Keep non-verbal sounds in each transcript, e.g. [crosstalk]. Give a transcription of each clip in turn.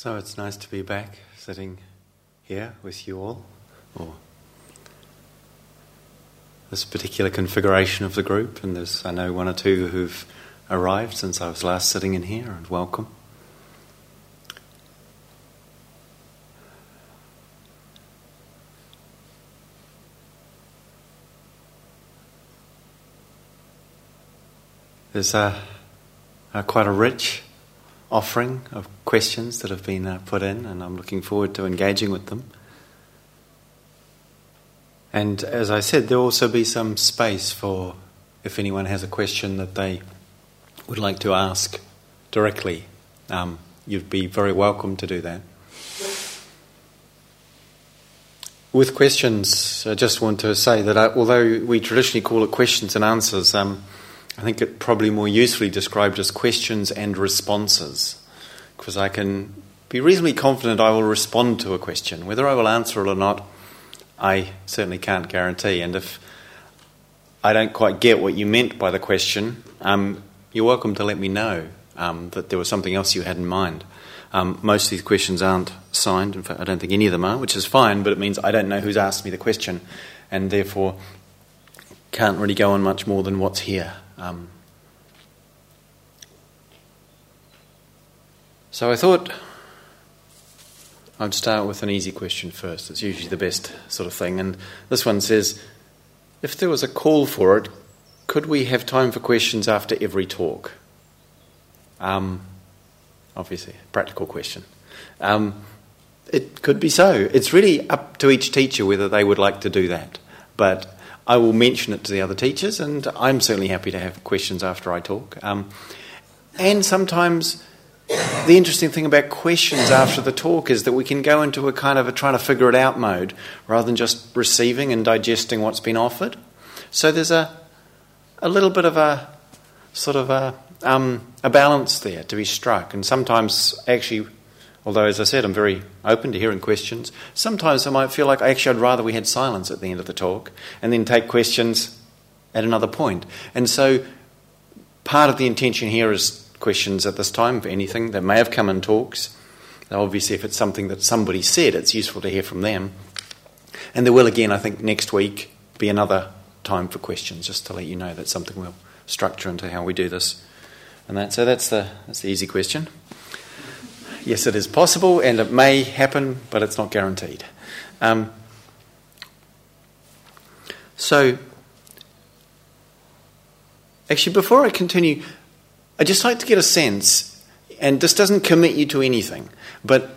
So it's nice to be back sitting here with you all, or this particular configuration of the group. And there's, I know, one or two who've arrived since I was last sitting in here, and welcome. There's a, a quite a rich offering of questions that have been uh, put in, and I'm looking forward to engaging with them. And as I said, there'll also be some space for if anyone has a question that they would like to ask directly. Um, you'd be very welcome to do that. With questions, I just want to say that I, although we traditionally call it questions and answers, um, I think it probably more usefully described as questions and responses, because I can be reasonably confident I will respond to a question. Whether I will answer it or not, I certainly can't guarantee. And if I don't quite get what you meant by the question, um, you're welcome to let me know um, that there was something else you had in mind. Um, most of these questions aren't signed. In fact, I don't think any of them are, which is fine, but it means I don't know who's asked me the question, and therefore can't really go on much more than what's here. Um, so I thought I'd start with an easy question first. It's usually the best sort of thing. And this one says If there was a call for it, could we have time for questions after every talk? Um, obviously, a practical question. Um, it could be so. It's really up to each teacher whether they would like to do that. But I will mention it to the other teachers, and I'm certainly happy to have questions after I talk. Um, and sometimes the interesting thing about questions after the talk is that we can go into a kind of a trying to figure it out mode rather than just receiving and digesting what's been offered. So there's a a little bit of a sort of a um, a balance there to be struck, and sometimes actually Although, as I said, I'm very open to hearing questions. Sometimes I might feel like actually I'd rather we had silence at the end of the talk and then take questions at another point. And so part of the intention here is questions at this time for anything that may have come in talks. Now, obviously, if it's something that somebody said, it's useful to hear from them. And there will, again, I think, next week be another time for questions, just to let you know that something we'll structure into how we do this. And that, so that's the, that's the easy question yes, it is possible and it may happen, but it's not guaranteed. Um, so, actually, before I continue, I'd just like to get a sense, and this doesn't commit you to anything, but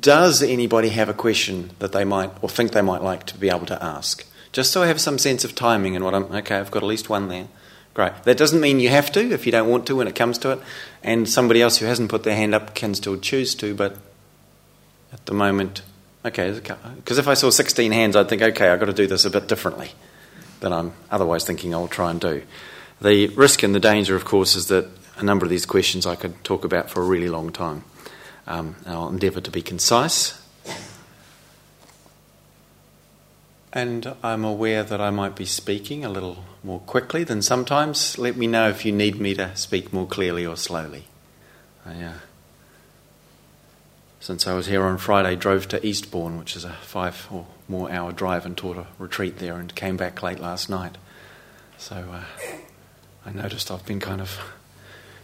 does anybody have a question that they might or think they might like to be able to ask? Just so I have some sense of timing and what I'm okay, I've got at least one there. Great. That doesn't mean you have to if you don't want to when it comes to it, and somebody else who hasn't put their hand up can still choose to, but at the moment, okay, because if I saw 16 hands, I'd think, okay, I've got to do this a bit differently than I'm otherwise thinking I'll try and do. The risk and the danger, of course, is that a number of these questions I could talk about for a really long time. Um, I'll endeavour to be concise And I'm aware that I might be speaking a little more quickly than sometimes. Let me know if you need me to speak more clearly or slowly. I, uh, since I was here on Friday, drove to Eastbourne, which is a five or more hour drive, and taught a retreat there, and came back late last night. So uh, I noticed I've been kind of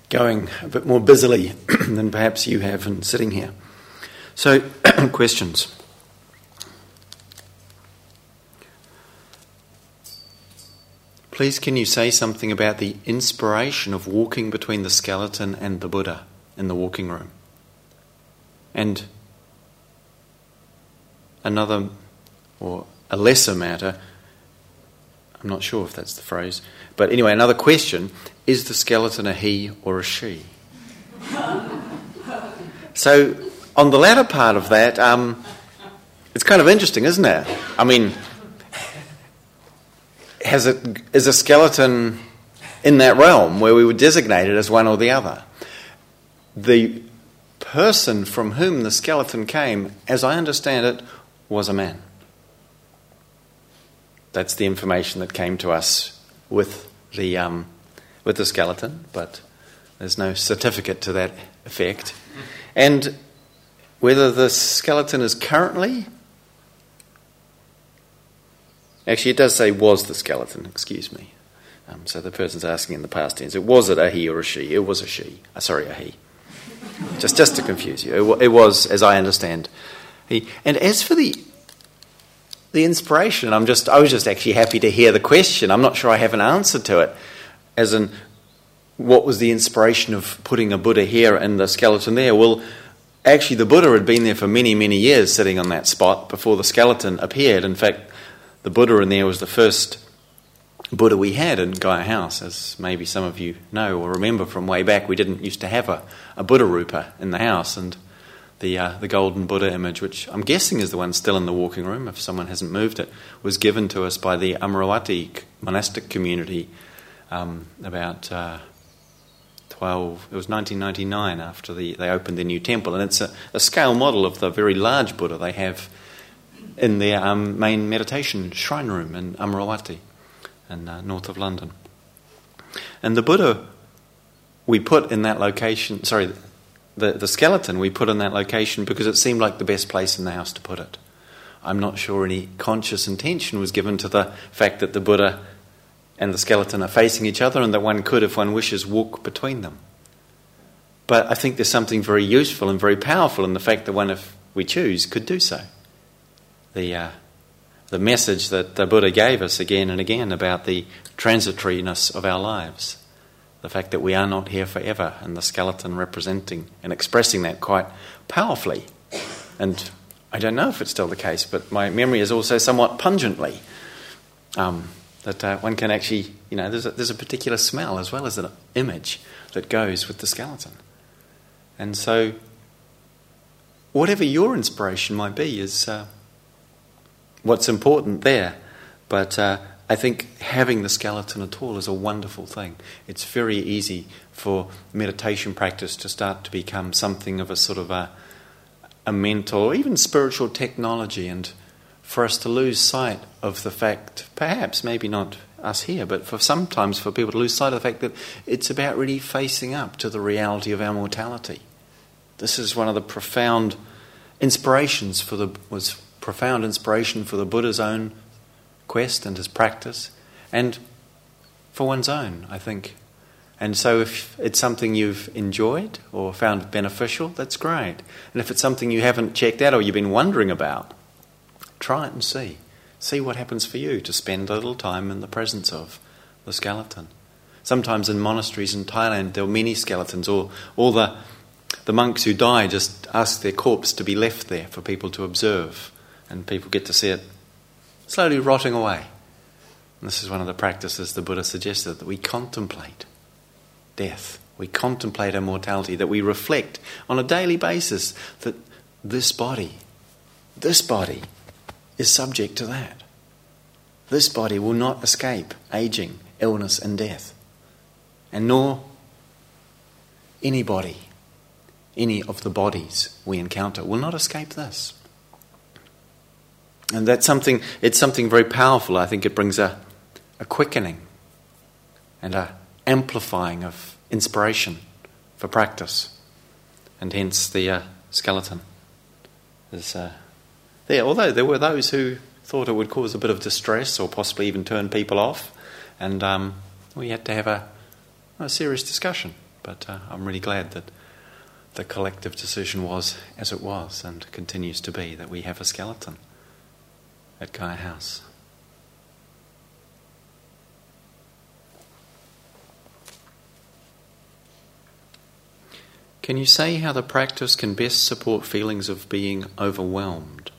going a bit more busily [clears throat] than perhaps you have, in sitting here. So, [clears throat] questions. Please, can you say something about the inspiration of walking between the skeleton and the Buddha in the walking room? And another, or a lesser matter, I'm not sure if that's the phrase, but anyway, another question is the skeleton a he or a she? [laughs] so, on the latter part of that, um, it's kind of interesting, isn't it? I mean, has it is a skeleton in that realm where we would designate it as one or the other. The person from whom the skeleton came, as I understand it, was a man. That's the information that came to us with the um, with the skeleton, but there's no certificate to that effect. And whether the skeleton is currently. Actually, it does say was the skeleton, excuse me. Um, so the person's asking in the past tense. It was it a he or a she? It was a she. Uh, sorry, a he. [laughs] just, just to confuse you. It, it was, as I understand, he. And as for the the inspiration, I'm just I was just actually happy to hear the question. I'm not sure I have an answer to it. As in, what was the inspiration of putting a Buddha here and the skeleton there? Well, actually, the Buddha had been there for many, many years, sitting on that spot before the skeleton appeared. In fact, the Buddha in there was the first Buddha we had in Gaia House, as maybe some of you know or remember from way back. We didn't used to have a, a Buddha Rupa in the house, and the uh, the golden Buddha image, which I'm guessing is the one still in the walking room, if someone hasn't moved it, was given to us by the Amaravati monastic community um, about. Uh, 12, it was 1999 after the, they opened their new temple, and it's a, a scale model of the very large Buddha they have in their um, main meditation shrine room in Amaravati in uh, north of London. And the Buddha we put in that location, sorry, the, the skeleton we put in that location because it seemed like the best place in the house to put it. I'm not sure any conscious intention was given to the fact that the Buddha and the skeleton are facing each other and that one could, if one wishes, walk between them. But I think there's something very useful and very powerful in the fact that one, if we choose, could do so. The, uh, the message that the Buddha gave us again and again about the transitoriness of our lives, the fact that we are not here forever, and the skeleton representing and expressing that quite powerfully. And I don't know if it's still the case, but my memory is also somewhat pungently. Um, that uh, one can actually, you know, there's a, there's a particular smell as well as an image that goes with the skeleton. And so, whatever your inspiration might be, is uh, what's important there. But uh, I think having the skeleton at all is a wonderful thing. It's very easy for meditation practice to start to become something of a sort of a, a mental or even spiritual technology, and for us to lose sight of the fact, perhaps, maybe not us here, but for sometimes for people to lose sight of the fact that it's about really facing up to the reality of our mortality. This is one of the profound inspirations for the was profound inspiration for the Buddha's own quest and his practice, and for one's own, I think. And so, if it's something you've enjoyed or found beneficial, that's great. And if it's something you haven't checked out or you've been wondering about, try it and see. See what happens for you to spend a little time in the presence of the skeleton. Sometimes in monasteries in Thailand, there are many skeletons, or all the, the monks who die just ask their corpse to be left there for people to observe and people get to see it slowly rotting away. And this is one of the practices the Buddha suggested that we contemplate death, we contemplate our mortality, that we reflect on a daily basis that this body, this body, is subject to that. This body will not escape aging, illness, and death. And nor anybody, any of the bodies we encounter, will not escape this. And that's something, it's something very powerful. I think it brings a, a quickening and a amplifying of inspiration for practice. And hence the uh, skeleton is uh, there. Although there were those who thought it would cause a bit of distress or possibly even turn people off. And um, we had to have a, a serious discussion. But uh, I'm really glad that the collective decision was as it was and continues to be that we have a skeleton at Gaia House. Can you say how the practice can best support feelings of being overwhelmed?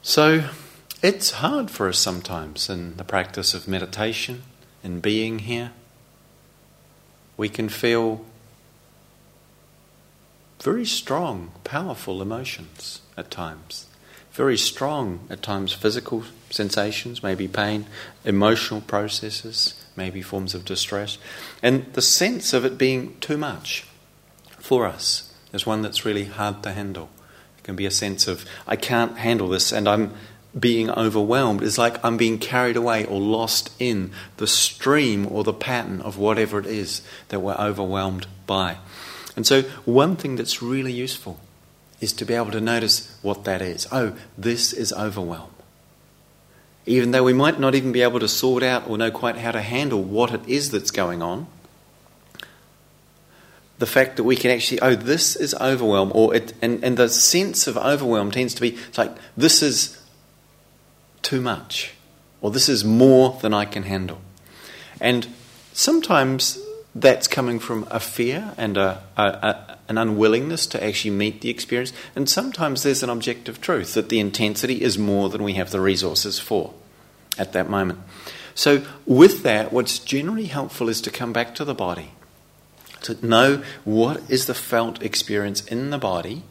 So, it's hard for us sometimes in the practice of meditation, in being here. We can feel very strong, powerful emotions at times. Very strong, at times, physical sensations, maybe pain, emotional processes, maybe forms of distress. And the sense of it being too much for us is one that's really hard to handle. It can be a sense of, I can't handle this and I'm being overwhelmed. It's like I'm being carried away or lost in the stream or the pattern of whatever it is that we're overwhelmed by. And so, one thing that's really useful is to be able to notice what that is. Oh, this is overwhelm. Even though we might not even be able to sort out or know quite how to handle what it is that's going on, the fact that we can actually, oh, this is overwhelm, or it, and, and the sense of overwhelm tends to be like, this is too much, or this is more than I can handle. And sometimes that's coming from a fear and a, a, a, an unwillingness to actually meet the experience. And sometimes there's an objective truth that the intensity is more than we have the resources for at that moment. So, with that, what's generally helpful is to come back to the body, to know what is the felt experience in the body,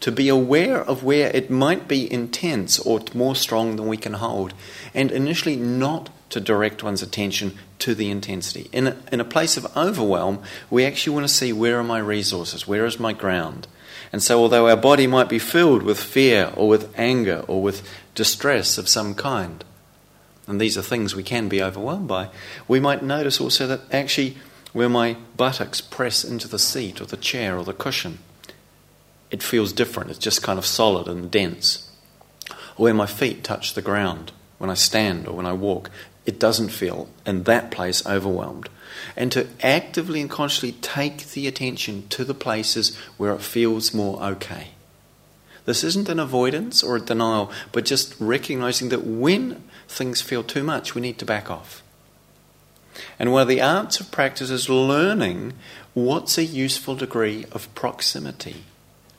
to be aware of where it might be intense or more strong than we can hold, and initially not to direct one's attention to the intensity. In a, in a place of overwhelm, we actually want to see where are my resources, where is my ground. And so, although our body might be filled with fear or with anger or with distress of some kind, and these are things we can be overwhelmed by, we might notice also that actually where my buttocks press into the seat or the chair or the cushion, it feels different. It's just kind of solid and dense. Or where my feet touch the ground when I stand or when I walk, it doesn't feel in that place overwhelmed. And to actively and consciously take the attention to the places where it feels more okay. This isn't an avoidance or a denial, but just recognizing that when things feel too much, we need to back off. And one of the arts of practice is learning what's a useful degree of proximity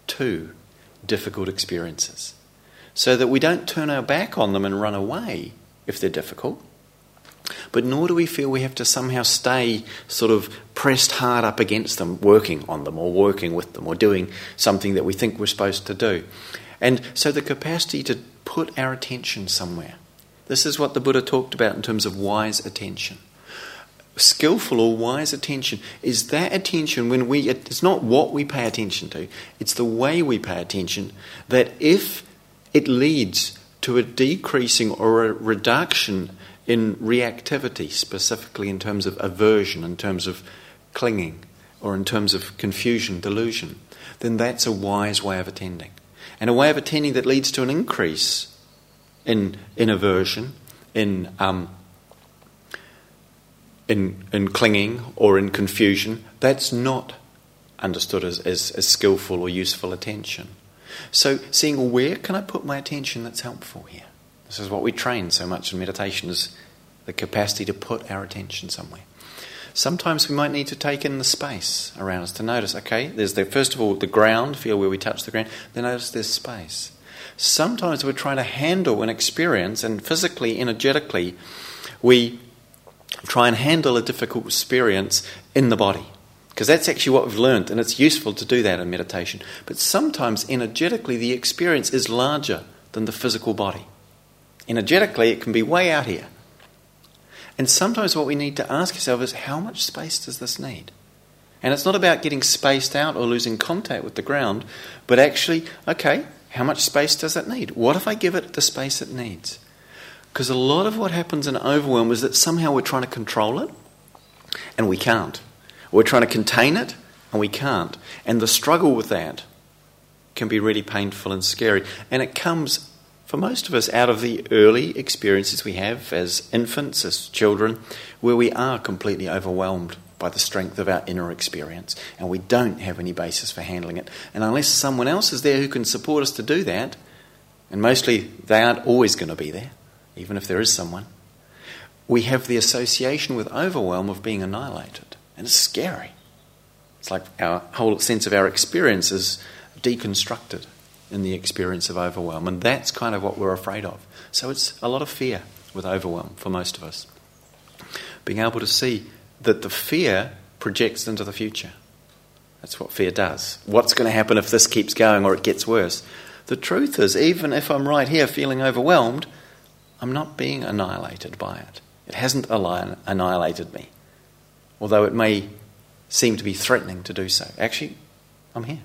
to difficult experiences so that we don't turn our back on them and run away if they're difficult but nor do we feel we have to somehow stay sort of pressed hard up against them, working on them or working with them or doing something that we think we're supposed to do. And so the capacity to put our attention somewhere. This is what the Buddha talked about in terms of wise attention. Skillful or wise attention is that attention when we, it's not what we pay attention to, it's the way we pay attention that if it leads to a decreasing or a reduction in reactivity, specifically in terms of aversion, in terms of clinging, or in terms of confusion, delusion, then that's a wise way of attending. And a way of attending that leads to an increase in, in aversion, in, um, in, in clinging, or in confusion, that's not understood as, as, as skillful or useful attention. So, seeing where can I put my attention that's helpful here? This is what we train so much in meditation is the capacity to put our attention somewhere. Sometimes we might need to take in the space around us to notice, okay, there's the first of all the ground, feel where we touch the ground, then notice there's space. Sometimes we're trying to handle an experience and physically, energetically, we try and handle a difficult experience in the body. Because that's actually what we've learned, and it's useful to do that in meditation. But sometimes, energetically, the experience is larger than the physical body. Energetically, it can be way out here. And sometimes what we need to ask ourselves is how much space does this need? And it's not about getting spaced out or losing contact with the ground, but actually, okay, how much space does it need? What if I give it the space it needs? Because a lot of what happens in overwhelm is that somehow we're trying to control it and we can't. We're trying to contain it and we can't. And the struggle with that can be really painful and scary. And it comes for most of us, out of the early experiences we have as infants, as children, where we are completely overwhelmed by the strength of our inner experience and we don't have any basis for handling it. And unless someone else is there who can support us to do that, and mostly they aren't always going to be there, even if there is someone, we have the association with overwhelm of being annihilated. And it's scary. It's like our whole sense of our experience is deconstructed in the experience of overwhelm. And that's kind of what we're afraid of. So it's a lot of fear with overwhelm for most of us. Being able to see that the fear projects into the future. That's what fear does. What's going to happen if this keeps going or it gets worse? The truth is, even if I'm right here feeling overwhelmed, I'm not being annihilated by it. It hasn't annihilated me, although it may seem to be threatening to do so. Actually, I'm here.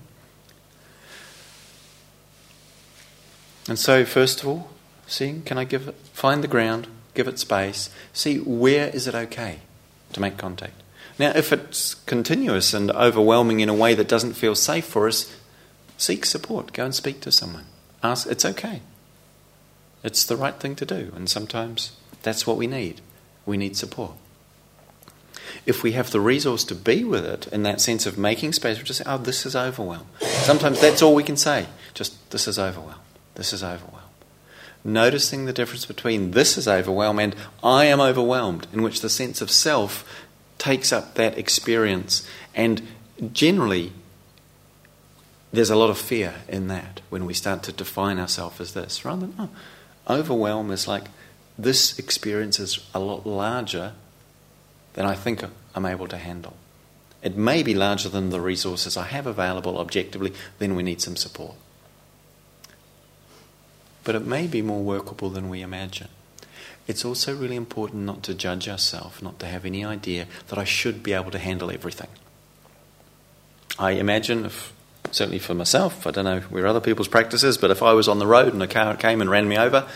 And so, first of all, seeing, can I give it, find the ground, give it space, see where is it okay to make contact. Now, if it's continuous and overwhelming in a way that doesn't feel safe for us, seek support. Go and speak to someone. Ask, it's okay. It's the right thing to do, and sometimes that's what we need. We need support. If we have the resource to be with it in that sense of making space, we just say, oh, this is overwhelm. Sometimes that's all we can say. Just, this is overwhelm. This is overwhelm. Noticing the difference between this is overwhelm and I am overwhelmed, in which the sense of self takes up that experience. And generally, there's a lot of fear in that when we start to define ourselves as this, rather than, oh, overwhelm is like this experience is a lot larger than I think I'm able to handle. It may be larger than the resources I have available objectively, then we need some support. But it may be more workable than we imagine. It's also really important not to judge ourselves, not to have any idea that I should be able to handle everything. I imagine if certainly for myself, I don't know where other people's practice is, but if I was on the road and a car came and ran me over,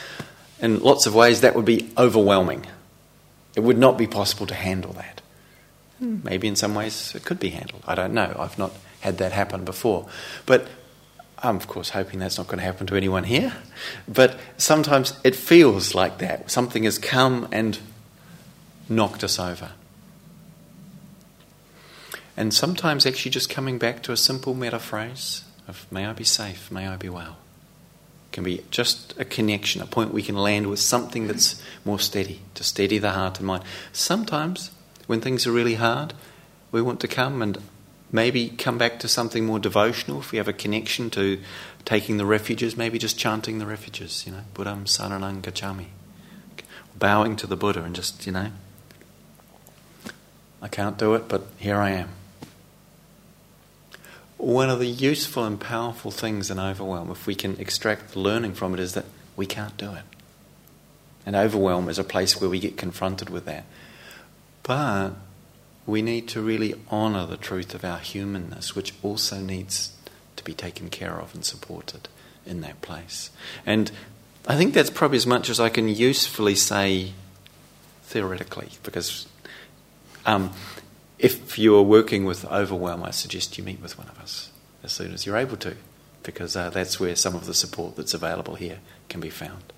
in lots of ways that would be overwhelming. It would not be possible to handle that. Hmm. Maybe in some ways it could be handled. I don't know. I've not had that happen before. But I'm, of course, hoping that's not going to happen to anyone here. But sometimes it feels like that. Something has come and knocked us over. And sometimes actually just coming back to a simple metta phrase of may I be safe, may I be well, can be just a connection, a point we can land with something that's more steady, to steady the heart and mind. Sometimes, when things are really hard, we want to come and maybe come back to something more devotional. If we have a connection to taking the refuges, maybe just chanting the refuges, you know, Buddham Saranang Gacchami. Bowing to the Buddha and just, you know, I can't do it, but here I am one of the useful and powerful things in overwhelm, if we can extract the learning from it, is that we can't do it. And overwhelm is a place where we get confronted with that. But we need to really honour the truth of our humanness, which also needs to be taken care of and supported in that place. And I think that's probably as much as I can usefully say theoretically, because um, if you are working with overwhelm, I suggest you meet with one of us as soon as you're able to, because uh, that's where some of the support that's available here can be found.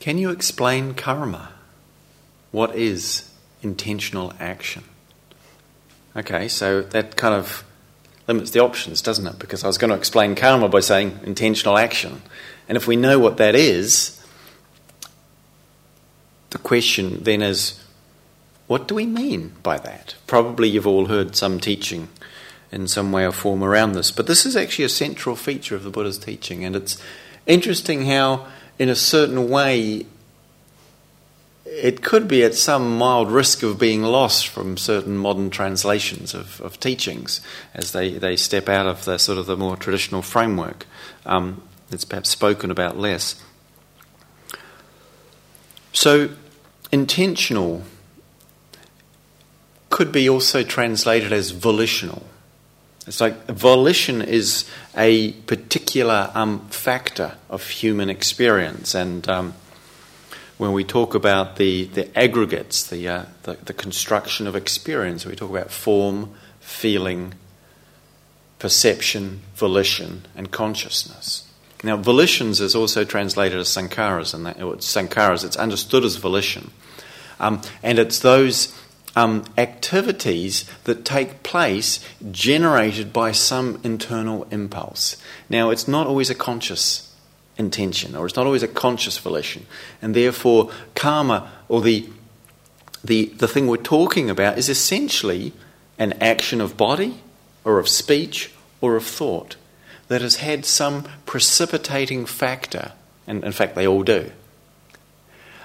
Can you explain karma? What is intentional action? Okay, so that kind of limits the options, doesn't it? Because I was going to explain karma by saying intentional action. And if we know what that is, the question then is what do we mean by that? Probably you've all heard some teaching in some way or form around this, but this is actually a central feature of the Buddha's teaching, and it's interesting how in a certain way, it could be at some mild risk of being lost from certain modern translations of, of teachings as they, they step out of the sort of the more traditional framework. Um, it's perhaps spoken about less. So, intentional could be also translated as volitional. It's like volition is a particular um, factor of human experience, and um, when we talk about the, the aggregates, the, uh, the, the construction of experience, we talk about form, feeling, perception, volition, and consciousness. Now, volitions is also translated as sankharas, and that, sankharas, it's understood as volition. Um, and it's those um, activities that take place generated by some internal impulse. Now, it's not always a conscious intention, or it's not always a conscious volition, and therefore, karma, or the, the, the thing we're talking about, is essentially an action of body, or of speech, or of thought that has had some precipitating factor, and in fact, they all do.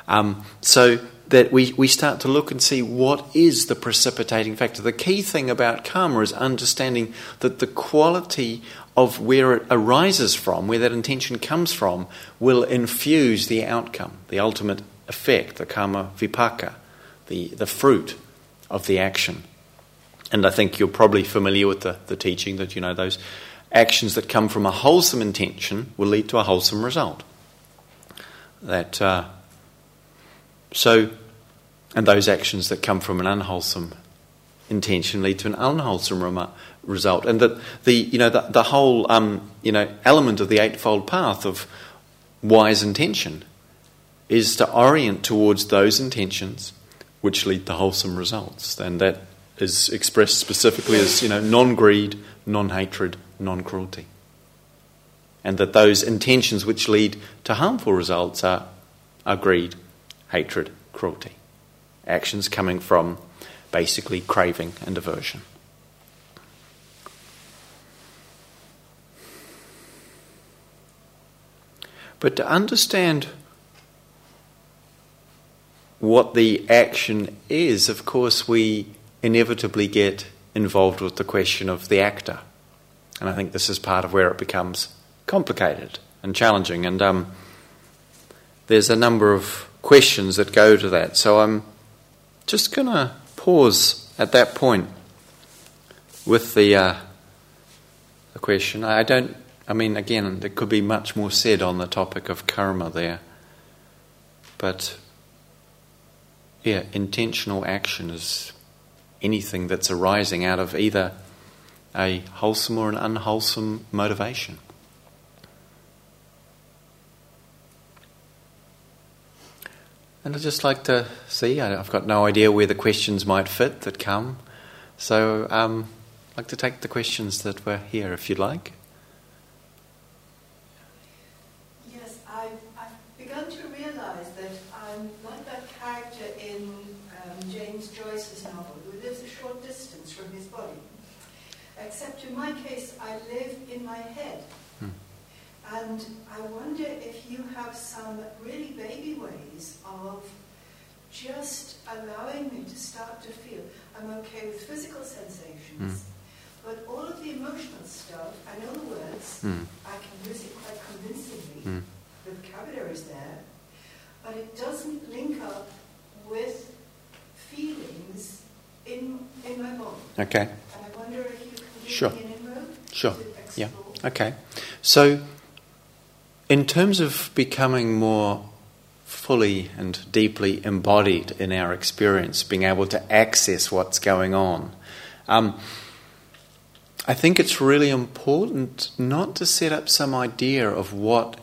Um, so, that we, we start to look and see what is the precipitating factor. The key thing about karma is understanding that the quality of where it arises from, where that intention comes from, will infuse the outcome, the ultimate effect, the karma vipaka, the, the fruit of the action. And I think you're probably familiar with the, the teaching that, you know, those actions that come from a wholesome intention will lead to a wholesome result. That uh, so, and those actions that come from an unwholesome intention lead to an unwholesome result, and that the you know the, the whole um, you know element of the eightfold path of wise intention is to orient towards those intentions which lead to wholesome results, and that is expressed specifically as you know non-greed, non-hatred, non-cruelty, and that those intentions which lead to harmful results are, are greed, hatred, cruelty. Actions coming from basically craving and aversion. But to understand what the action is, of course, we inevitably get involved with the question of the actor. And I think this is part of where it becomes complicated and challenging. And um, there's a number of questions that go to that. So I'm just going to pause at that point with the, uh, the question. I don't, I mean, again, there could be much more said on the topic of karma there. But yeah, intentional action is anything that's arising out of either a wholesome or an unwholesome motivation. And I'd just like to see, I've got no idea where the questions might fit that come. So um, I'd like to take the questions that were here if you'd like. Yes, I've, begun to realise that I'm like that character in um, James Joyce's novel who lives a short distance from his body. Except in my case, I live in my head. And I wonder if you have some really baby ways of just allowing me to start to feel I'm okay with physical sensations, mm. but all of the emotional stuff, I know the words, mm. I can use it quite convincingly, mm. the vocabulary is there, but it doesn't link up with feelings in, in my body. Okay. And I wonder if you can give sure. me an inroad Sure. Yeah. Okay. So in terms of becoming more fully and deeply embodied in our experience, being able to access what's going on, um, I think it's really important not to set up some idea of what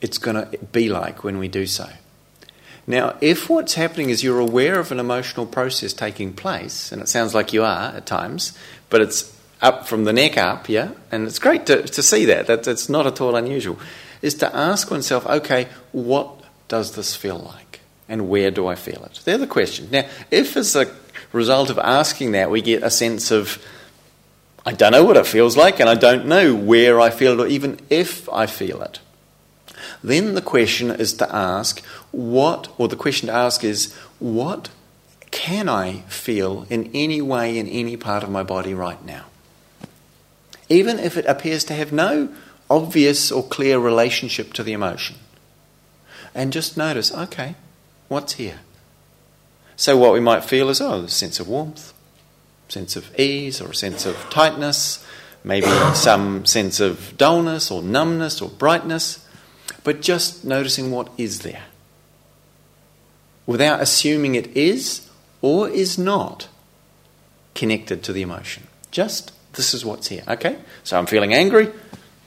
it's going to be like when we do so. Now, if what's happening is you're aware of an emotional process taking place, and it sounds like you are at times, but it's up from the neck up, yeah, and it's great to, to see that. that. That's not at all unusual is to ask oneself, okay, what does this feel like? And where do I feel it? They're the questions. Now, if as a result of asking that we get a sense of, I don't know what it feels like and I don't know where I feel it or even if I feel it, then the question is to ask, what, or the question to ask is, what can I feel in any way in any part of my body right now? Even if it appears to have no obvious or clear relationship to the emotion. And just notice, okay, what's here? So, what we might feel is, oh, a sense of warmth, sense of ease, or a sense of tightness, maybe some sense of dullness or numbness or brightness, but just noticing what is there without assuming it is or is not connected to the emotion. Just this is what's here. Okay? So I'm feeling angry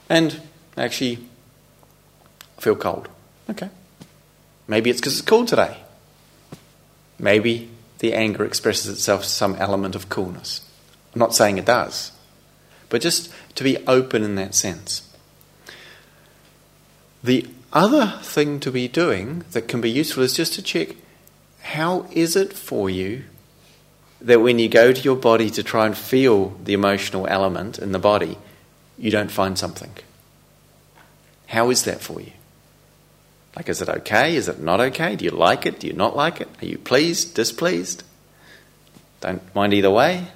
and actually feel cold. Okay. Maybe it's because it's cold today. Maybe the anger expresses itself some element of coolness. I'm not saying it does, but just to be open in that sense. The other thing to be doing that can be useful is just to check how is it for you that when you go to your body to try and feel the emotional element in the body, you don't find something. How is that for you? Like, is it okay? Is it not okay? Do you like it? Do you not like it? Are you pleased? Displeased? Don't mind either way.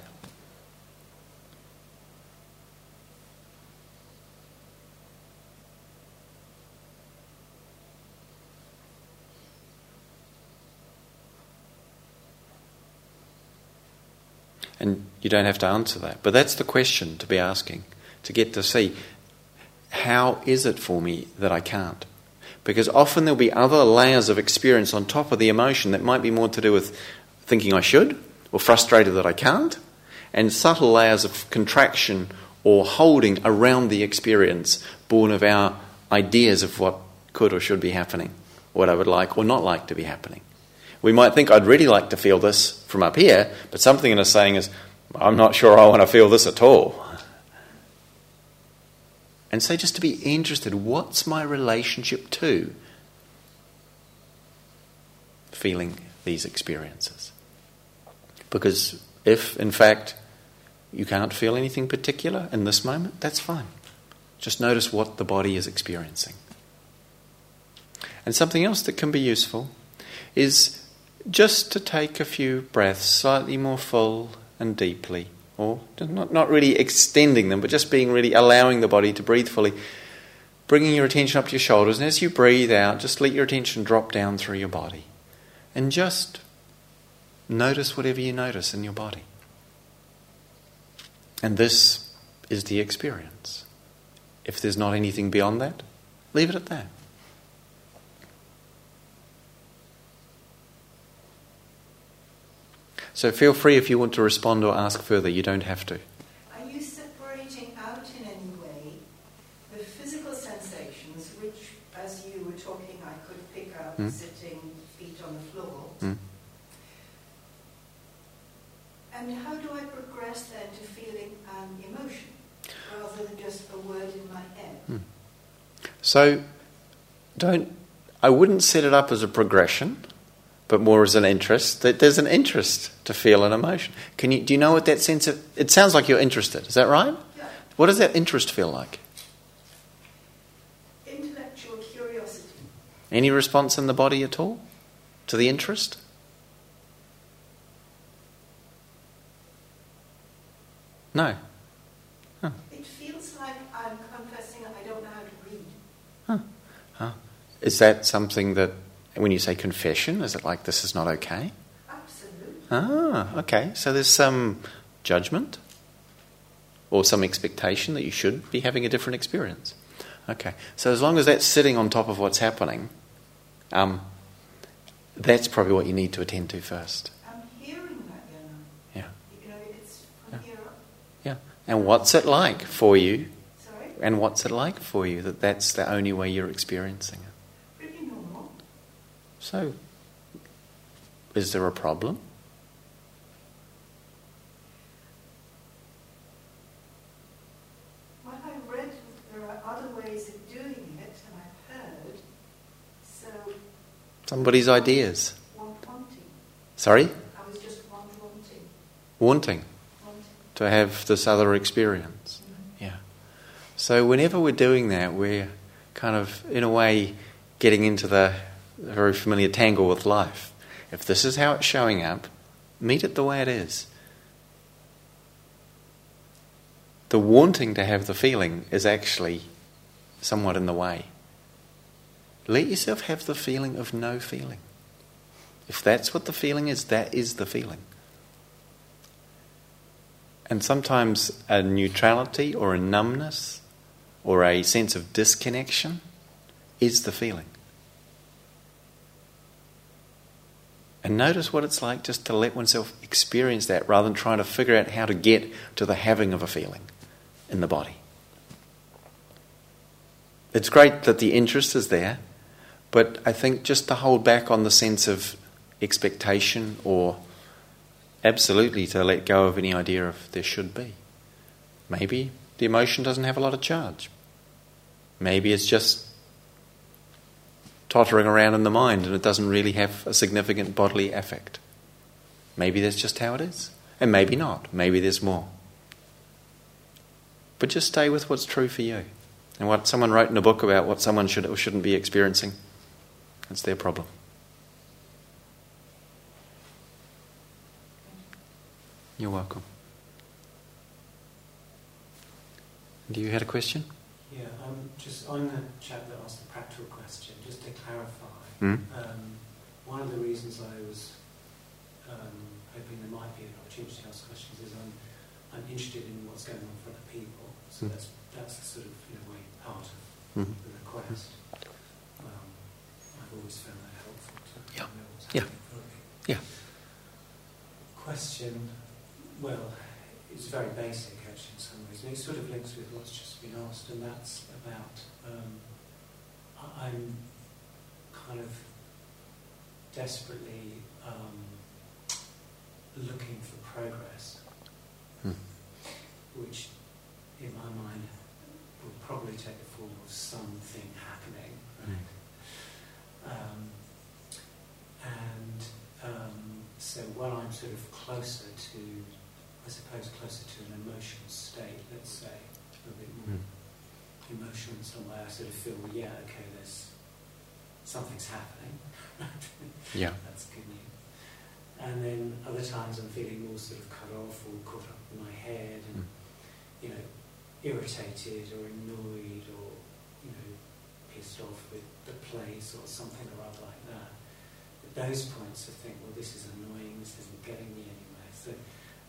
And you don't have to answer that. But that's the question to be asking, to get to see how is it for me that I can't? Because often there'll be other layers of experience on top of the emotion that might be more to do with thinking I should or frustrated that I can't, and subtle layers of contraction or holding around the experience born of our ideas of what could or should be happening, what I would like or not like to be happening. We might think I'd really like to feel this from up here, but something in us saying is, I'm not sure I want to feel this at all. And so just to be interested, what's my relationship to feeling these experiences? Because if, in fact, you can't feel anything particular in this moment, that's fine. Just notice what the body is experiencing. And something else that can be useful is just to take a few breaths slightly more full and deeply or not, not really extending them, but just being really allowing the body to breathe fully. Bringing your attention up to your shoulders, and as you breathe out, just let your attention drop down through your body. And just notice whatever you notice in your body. And this is the experience. If there's not anything beyond that, leave it at that. So feel free if you want to respond or ask further. You don't have to. Are you separating out in any way the physical sensations, which, as you were talking, I could pick up mm. sitting, feet on the floor? Mm. And how do I progress then to feeling an emotion rather than just a word in my head? Mm. So, don't. I wouldn't set it up as a progression but more as an interest. That there's an interest to feel an emotion. Can you do you know what that sense of? It sounds like you're interested. Is that right? Yeah. What does that interest feel like? Intellectual curiosity. Any response in the body at all to the interest? No. Huh. It feels like I'm confessing I don't know how to read. Huh. Huh. Is that something that when you say confession, is it like this is not okay? Absolutely. Ah, okay. So there's some judgment or some expectation that you should be having a different experience. Okay. So as long as that's sitting on top of what's happening, um, that's probably what you need to attend to first. I'm hearing that, Yeah. You know, it's from yeah. here up. Yeah. And what's it like for you? Sorry? And what's it like for you that that's the only way you're experiencing it? So, is there a problem? What I read, there are other ways of doing it, and I've heard. So. Somebody's ideas. wanting. Sorry? I was just wanting. Wanting. Wanting. To have this other experience. Mm-hmm. Yeah. So, whenever we're doing that, we're kind of, in a way, getting into the very familiar tangle with life. If this is how it's showing up, meet it the way it is. The wanting to have the feeling is actually somewhat in the way. Let yourself have the feeling of no feeling. If that's what the feeling is, that is the feeling. And sometimes a neutrality or a numbness or a sense of disconnection is the feeling. And notice what it's like just to let oneself experience that rather than trying to figure out how to get to the having of a feeling in the body. It's great that the interest is there, but I think just to hold back on the sense of expectation or absolutely to let go of any idea of there should be. Maybe the emotion doesn't have a lot of charge. Maybe it's just tottering around in the mind and it doesn't really have a significant bodily effect. Maybe that's just how it is. And maybe not. Maybe there's more. But just stay with what's true for you. And what someone wrote in a book about what someone should or shouldn't be experiencing. It's their problem. You're welcome. Do you had a question? Yeah, um, just on the chap that asked the practical question, just to clarify, Mm? um, one of the reasons I was um, hoping there might be an opportunity to ask questions is I'm, I'm interested in what's going on for other people. So Mm. that's that's sort of in a way part of Mhm. the request. Um, I've always found that helpful to Yeah. know what's Yeah. for other. Yeah. Question, well, it's very basic actually in some ways, and it sort of links with what's just been asked, and that's about um, I- I'm kind of desperately um, looking for progress, Hmm. which in my mind will probably take the form of something happening, right? Um, and um, so when I'm sort of closer to, I suppose, closer to an emotional state, let's say, a bit more Mm. emotional in some way, I sort of feel, yeah, okay, there's something's happening. Yeah. [laughs] That's good news. And then other times I'm feeling more sort of cut off or caught up in my head and, Mm. you know, irritated or annoyed or, you know, pissed off with the place or something or other like that. At those points I think, well, this is annoying, this isn't getting me anywhere. So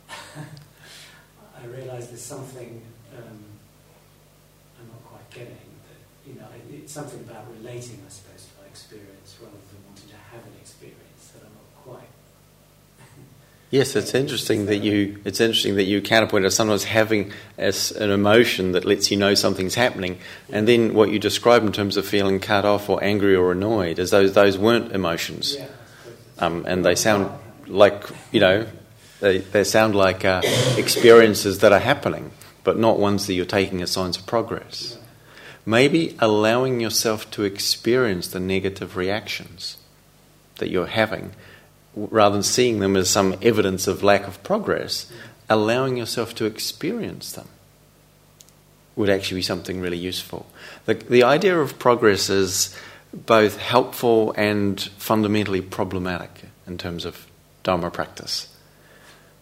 [laughs] I realise there's something um, I'm not quite getting. That, you know, it- it's something about relating, I suppose, experience rather than wanting to have an experience that I'm not quite. [laughs] Yes, it's interesting that you. It's interesting that you counterpoint as sometimes having as an emotion that lets you know something's happening, and then what you describe in terms of feeling cut off or angry or annoyed, as those those weren't emotions, Yeah, I suppose that's- um, and they sound like you know, they they sound like uh, experiences that are happening, but not ones that you're taking as signs of progress. Maybe allowing yourself to experience the negative reactions that you're having, rather than seeing them as some evidence of lack of progress, allowing yourself to experience them would actually be something really useful. The, the idea of progress is both helpful and fundamentally problematic in terms of Dharma practice.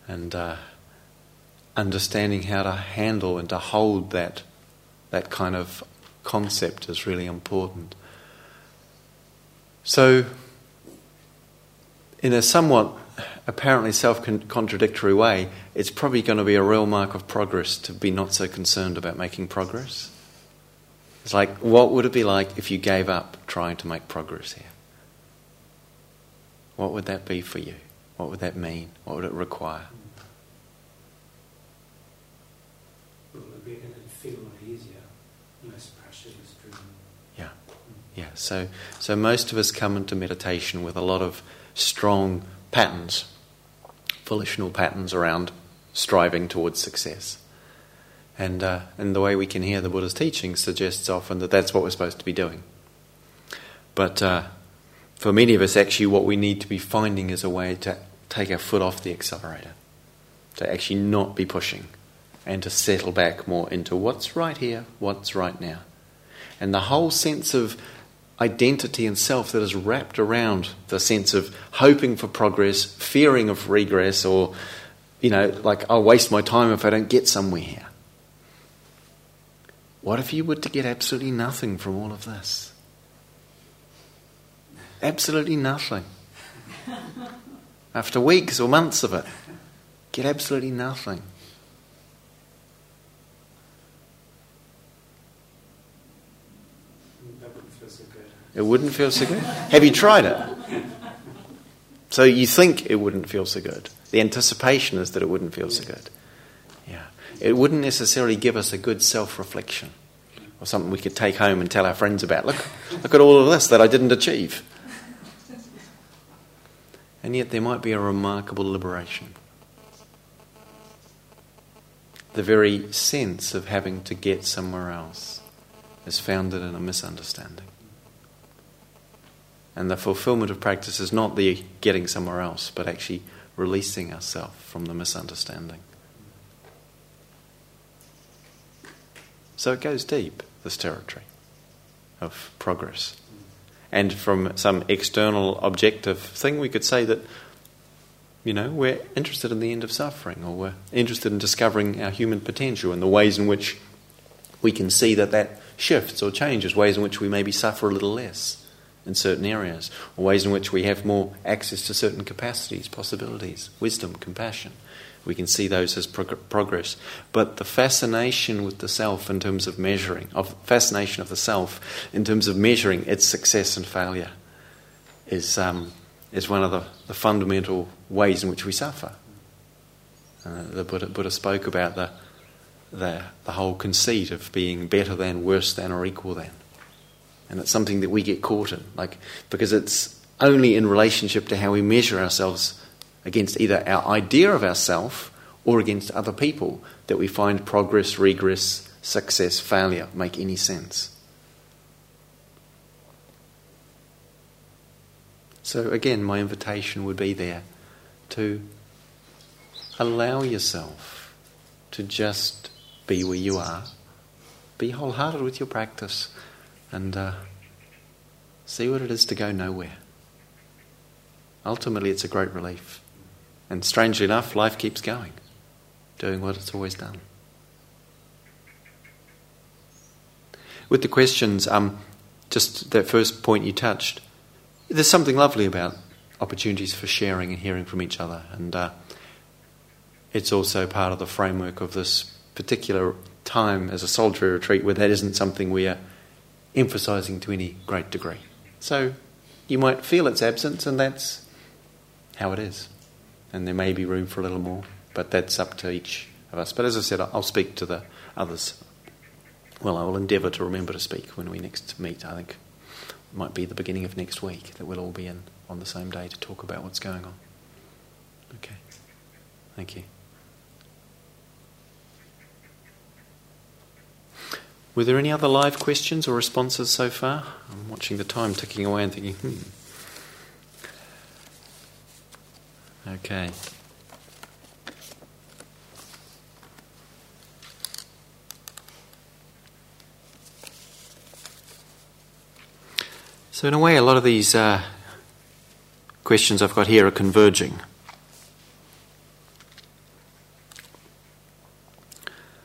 And uh, understanding how to handle and to hold that, that kind of concept is really important. So, in a somewhat apparently self contradictory way, it's probably going to be a real mark of progress to be not so concerned about making progress. It's like, what would it be like if you gave up trying to make progress here? What would that be for you? What would that mean? What would it require? Well, it'd, be, it'd feel a lot easier, less pressure, less driven. Yeah. Yeah, so so most of us come into meditation with a lot of strong patterns, volitional patterns around striving towards success. And, uh, and the way we can hear the Buddha's teaching suggests often that that's what we're supposed to be doing. But uh, for many of us, actually, what we need to be finding is a way to take our foot off the accelerator, to actually not be pushing, and to settle back more into what's right here, what's right now. And the whole sense of identity and self that is wrapped around the sense of hoping for progress, fearing of regress, or, you know, like, I'll waste my time if I don't get somewhere here. What if you were to get absolutely nothing from all of this? Absolutely nothing. After weeks or months of it, get absolutely nothing. That wouldn't feel so good. It wouldn't feel so good. Have you tried it? So you think it wouldn't feel so good. The anticipation is that it wouldn't feel so good. Yeah. It wouldn't necessarily give us a good self reflection or something we could take home and tell our friends about. Look, look at all of this that I didn't achieve. And yet there might be a remarkable liberation. The very sense of having to get somewhere else is founded in a misunderstanding. And the fulfillment of practice is not the getting somewhere else, but actually releasing ourselves from the misunderstanding. So it goes deep, this territory of progress. And from some external objective thing, we could say that, you know, we're interested in the end of suffering, or we're interested in discovering our human potential and the ways in which we can see that that shifts or changes, ways in which we maybe suffer a little less in certain areas, or ways in which we have more access to certain capacities, possibilities, wisdom, compassion. We can see those as prog- progress. But the fascination with the self in terms of measuring, of fascination of the self in terms of measuring its success and failure, is, um, is one of the, the, fundamental ways in which we suffer. Uh, the Buddha, Buddha spoke about the, the, the whole conceit of being better than, worse than, or equal than. And it's something that we get caught in, like because it's only in relationship to how we measure ourselves against either our idea of ourself or against other people that we find progress, regress, success, failure make any sense. So, again, my invitation would be there to allow yourself to just be where you are, be wholehearted with your practice, and uh, see what it is to go nowhere. Ultimately, it's a great relief. And strangely enough, life keeps going, doing what it's always done. With the questions, um, just that first point you touched, there's something lovely about opportunities for sharing and hearing from each other. And uh, it's also part of the framework of this particular time as a solitary retreat where that isn't something we are emphasizing to any great degree. So you might feel its absence, and that's how it is and there may be room for a little more, but that's up to each of us. But as I said, I'll speak to the others. Well, I will endeavour to remember to speak when we next meet. I think it might be the beginning of next week that we'll all be in on the same day to talk about what's going on. Okay. Thank you. Were there any other live questions or responses so far? I'm watching the time ticking away and thinking, hmm. Okay. So, in a way, a lot of these uh, questions I've got here are converging.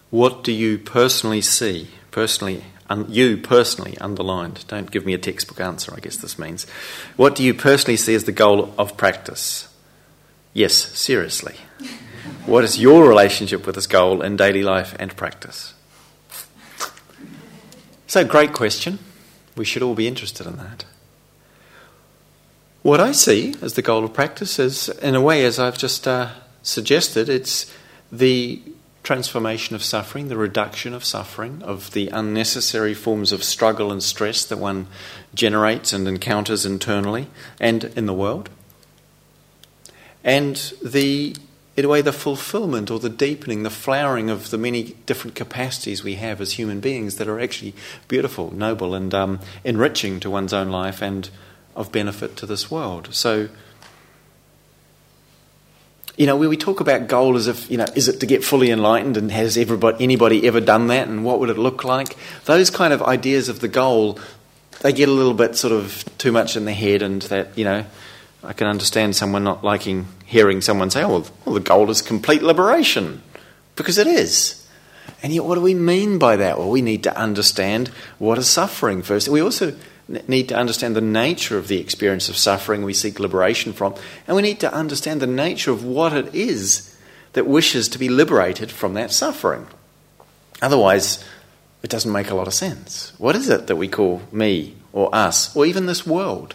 What do you personally see, personally, un- you personally underlined? Don't give me a textbook answer, I guess this means. What do you personally see as the goal of practice? Yes, seriously. What is your relationship with this goal in daily life and practice? So, great question. We should all be interested in that. What I see as the goal of practice is, in a way, as I've just uh, suggested, it's the transformation of suffering, the reduction of suffering, of the unnecessary forms of struggle and stress that one generates and encounters internally and in the world and the in a way the fulfillment or the deepening, the flowering of the many different capacities we have as human beings that are actually beautiful, noble, and um, enriching to one's own life and of benefit to this world. So, you know, when we talk about goal as if, you know, is it to get fully enlightened and has everybody, anybody ever done that and what would it look like? Those kind of ideas of the goal, they get a little bit sort of too much in the head and that, you know, I can understand someone not liking hearing someone say, oh, well, the goal is complete liberation, because it is. And yet, what do we mean by that? Well, we need to understand what is suffering first. We also need to understand the nature of the experience of suffering we seek liberation from, and we need to understand the nature of what it is that wishes to be liberated from that suffering. Otherwise, it doesn't make a lot of sense. What is it that we call me or us or even this world?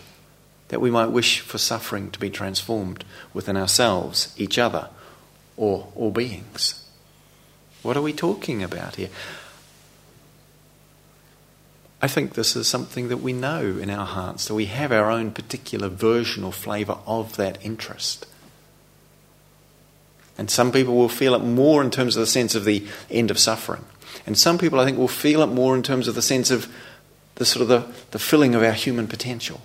that we might wish for suffering to be transformed within ourselves, each other, or all beings. What are we talking about here? I think this is something that we know in our hearts, that we have our own particular version or flavour of that interest. And some people will feel it more in terms of the sense of the end of suffering. And some people, I think, will feel it more in terms of the sense of the sort of the, the filling of our human potential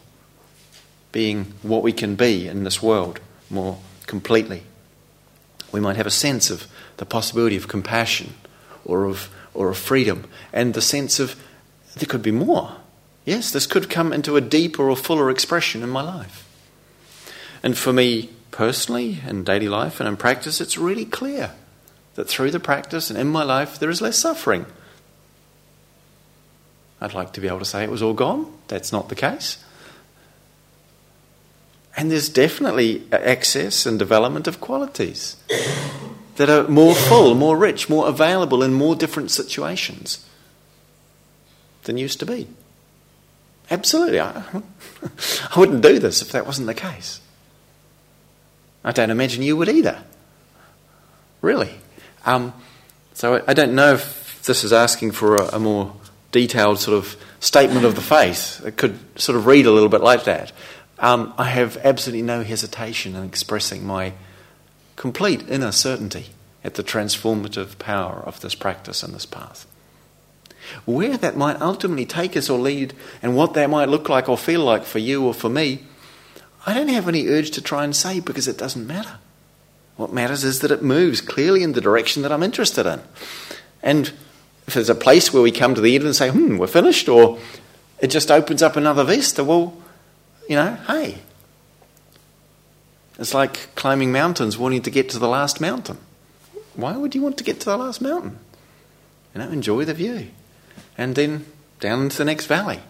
being what we can be in this world more completely. We might have a sense of the possibility of compassion or of, or of freedom and the sense of there could be more. Yes, this could come into a deeper or fuller expression in my life. And for me personally, in daily life and in practice, it's really clear that through the practice and in my life, there is less suffering. I'd like to be able to say it was all gone. That's not the case. And there's definitely access and development of qualities that are more full, more rich, more available in more different situations than used to be. Absolutely. I, [laughs] I wouldn't do this if that wasn't the case. I don't imagine you would either. Really. Um, so I, don't know if this is asking for a, a more detailed sort of statement of the faith. It could sort of read a little bit like that. Um, I have absolutely no hesitation in expressing my complete inner certainty at the transformative power of this practice and this path. Where that might ultimately take us or lead, and what that might look like or feel like for you or for me, I don't have any urge to try and say because it doesn't matter. What matters is that it moves clearly in the direction that I'm interested in. And if there's a place where we come to the end and say, hmm, we're finished, or it just opens up another vista, well, you know, hey. It's like climbing mountains, wanting to get to the last mountain. Why would you want to get to the last mountain? You know, enjoy the view. And then down into the next valley.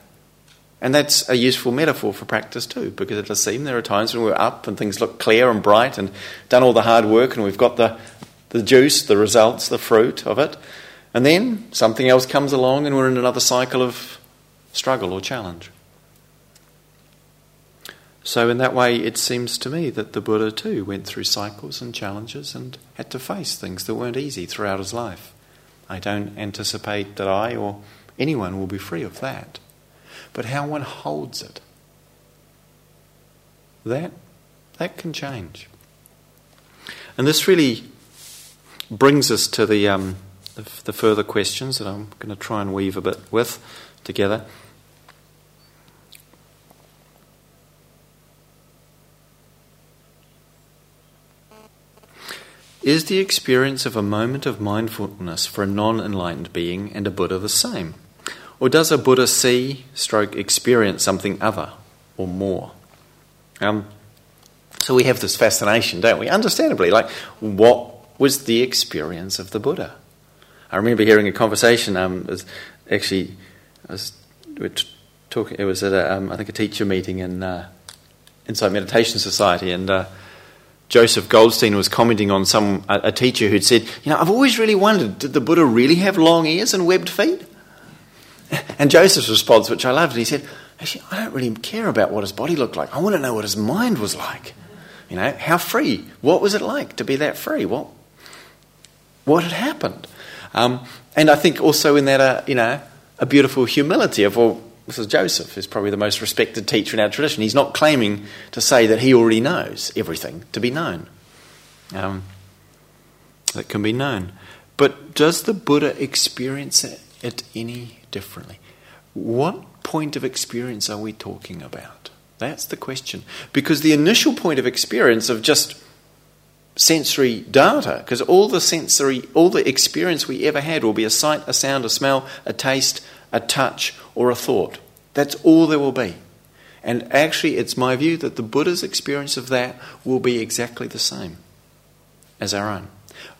And that's a useful metaphor for practice too, because it does seem there are times when we're up and things look clear and bright and done all the hard work and we've got the, the juice, the results, the fruit of it. And then something else comes along and we're in another cycle of struggle or challenge. So, in that way, it seems to me that the Buddha too went through cycles and challenges and had to face things that weren't easy throughout his life. I don't anticipate that I or anyone will be free of that. But how one holds it, that, that can change. And this really brings us to the, um, the, the further questions that I'm going to try and weave a bit with together. Is the experience of a moment of mindfulness for a non enlightened being and a Buddha the same? Or does a Buddha see, stroke, experience something other or more? Um, so we have this fascination, don't we? Understandably, like, what was the experience of the Buddha? I remember hearing a conversation. Um, actually, I was talking. It was at a, um, I think a teacher meeting in uh, Insight Meditation Society, and uh, Joseph Goldstein was commenting on some a, a teacher who'd said, "You know, I've always really wondered, did the Buddha really have long ears and webbed feet?" [laughs] And Joseph's response, which I loved, he said, "Actually, I don't really care about what his body looked like. I want to know what his mind was like. You know, how free? What was it like to be that free? What what had happened?" Um, and I think also in that, uh, you know, a beautiful humility of well this is Joseph, who's probably the most respected teacher in our tradition. He's not claiming to say that he already knows everything to be known. Um, that can be known. But does the Buddha experience it any differently? What point of experience are we talking about? That's the question. Because the initial point of experience of just sensory data, because all the sensory, all the experience we ever had will be a sight, a sound, a smell, a taste, a touch, or a thought. That's all there will be. And actually, it's my view that the Buddha's experience of that will be exactly the same as our own.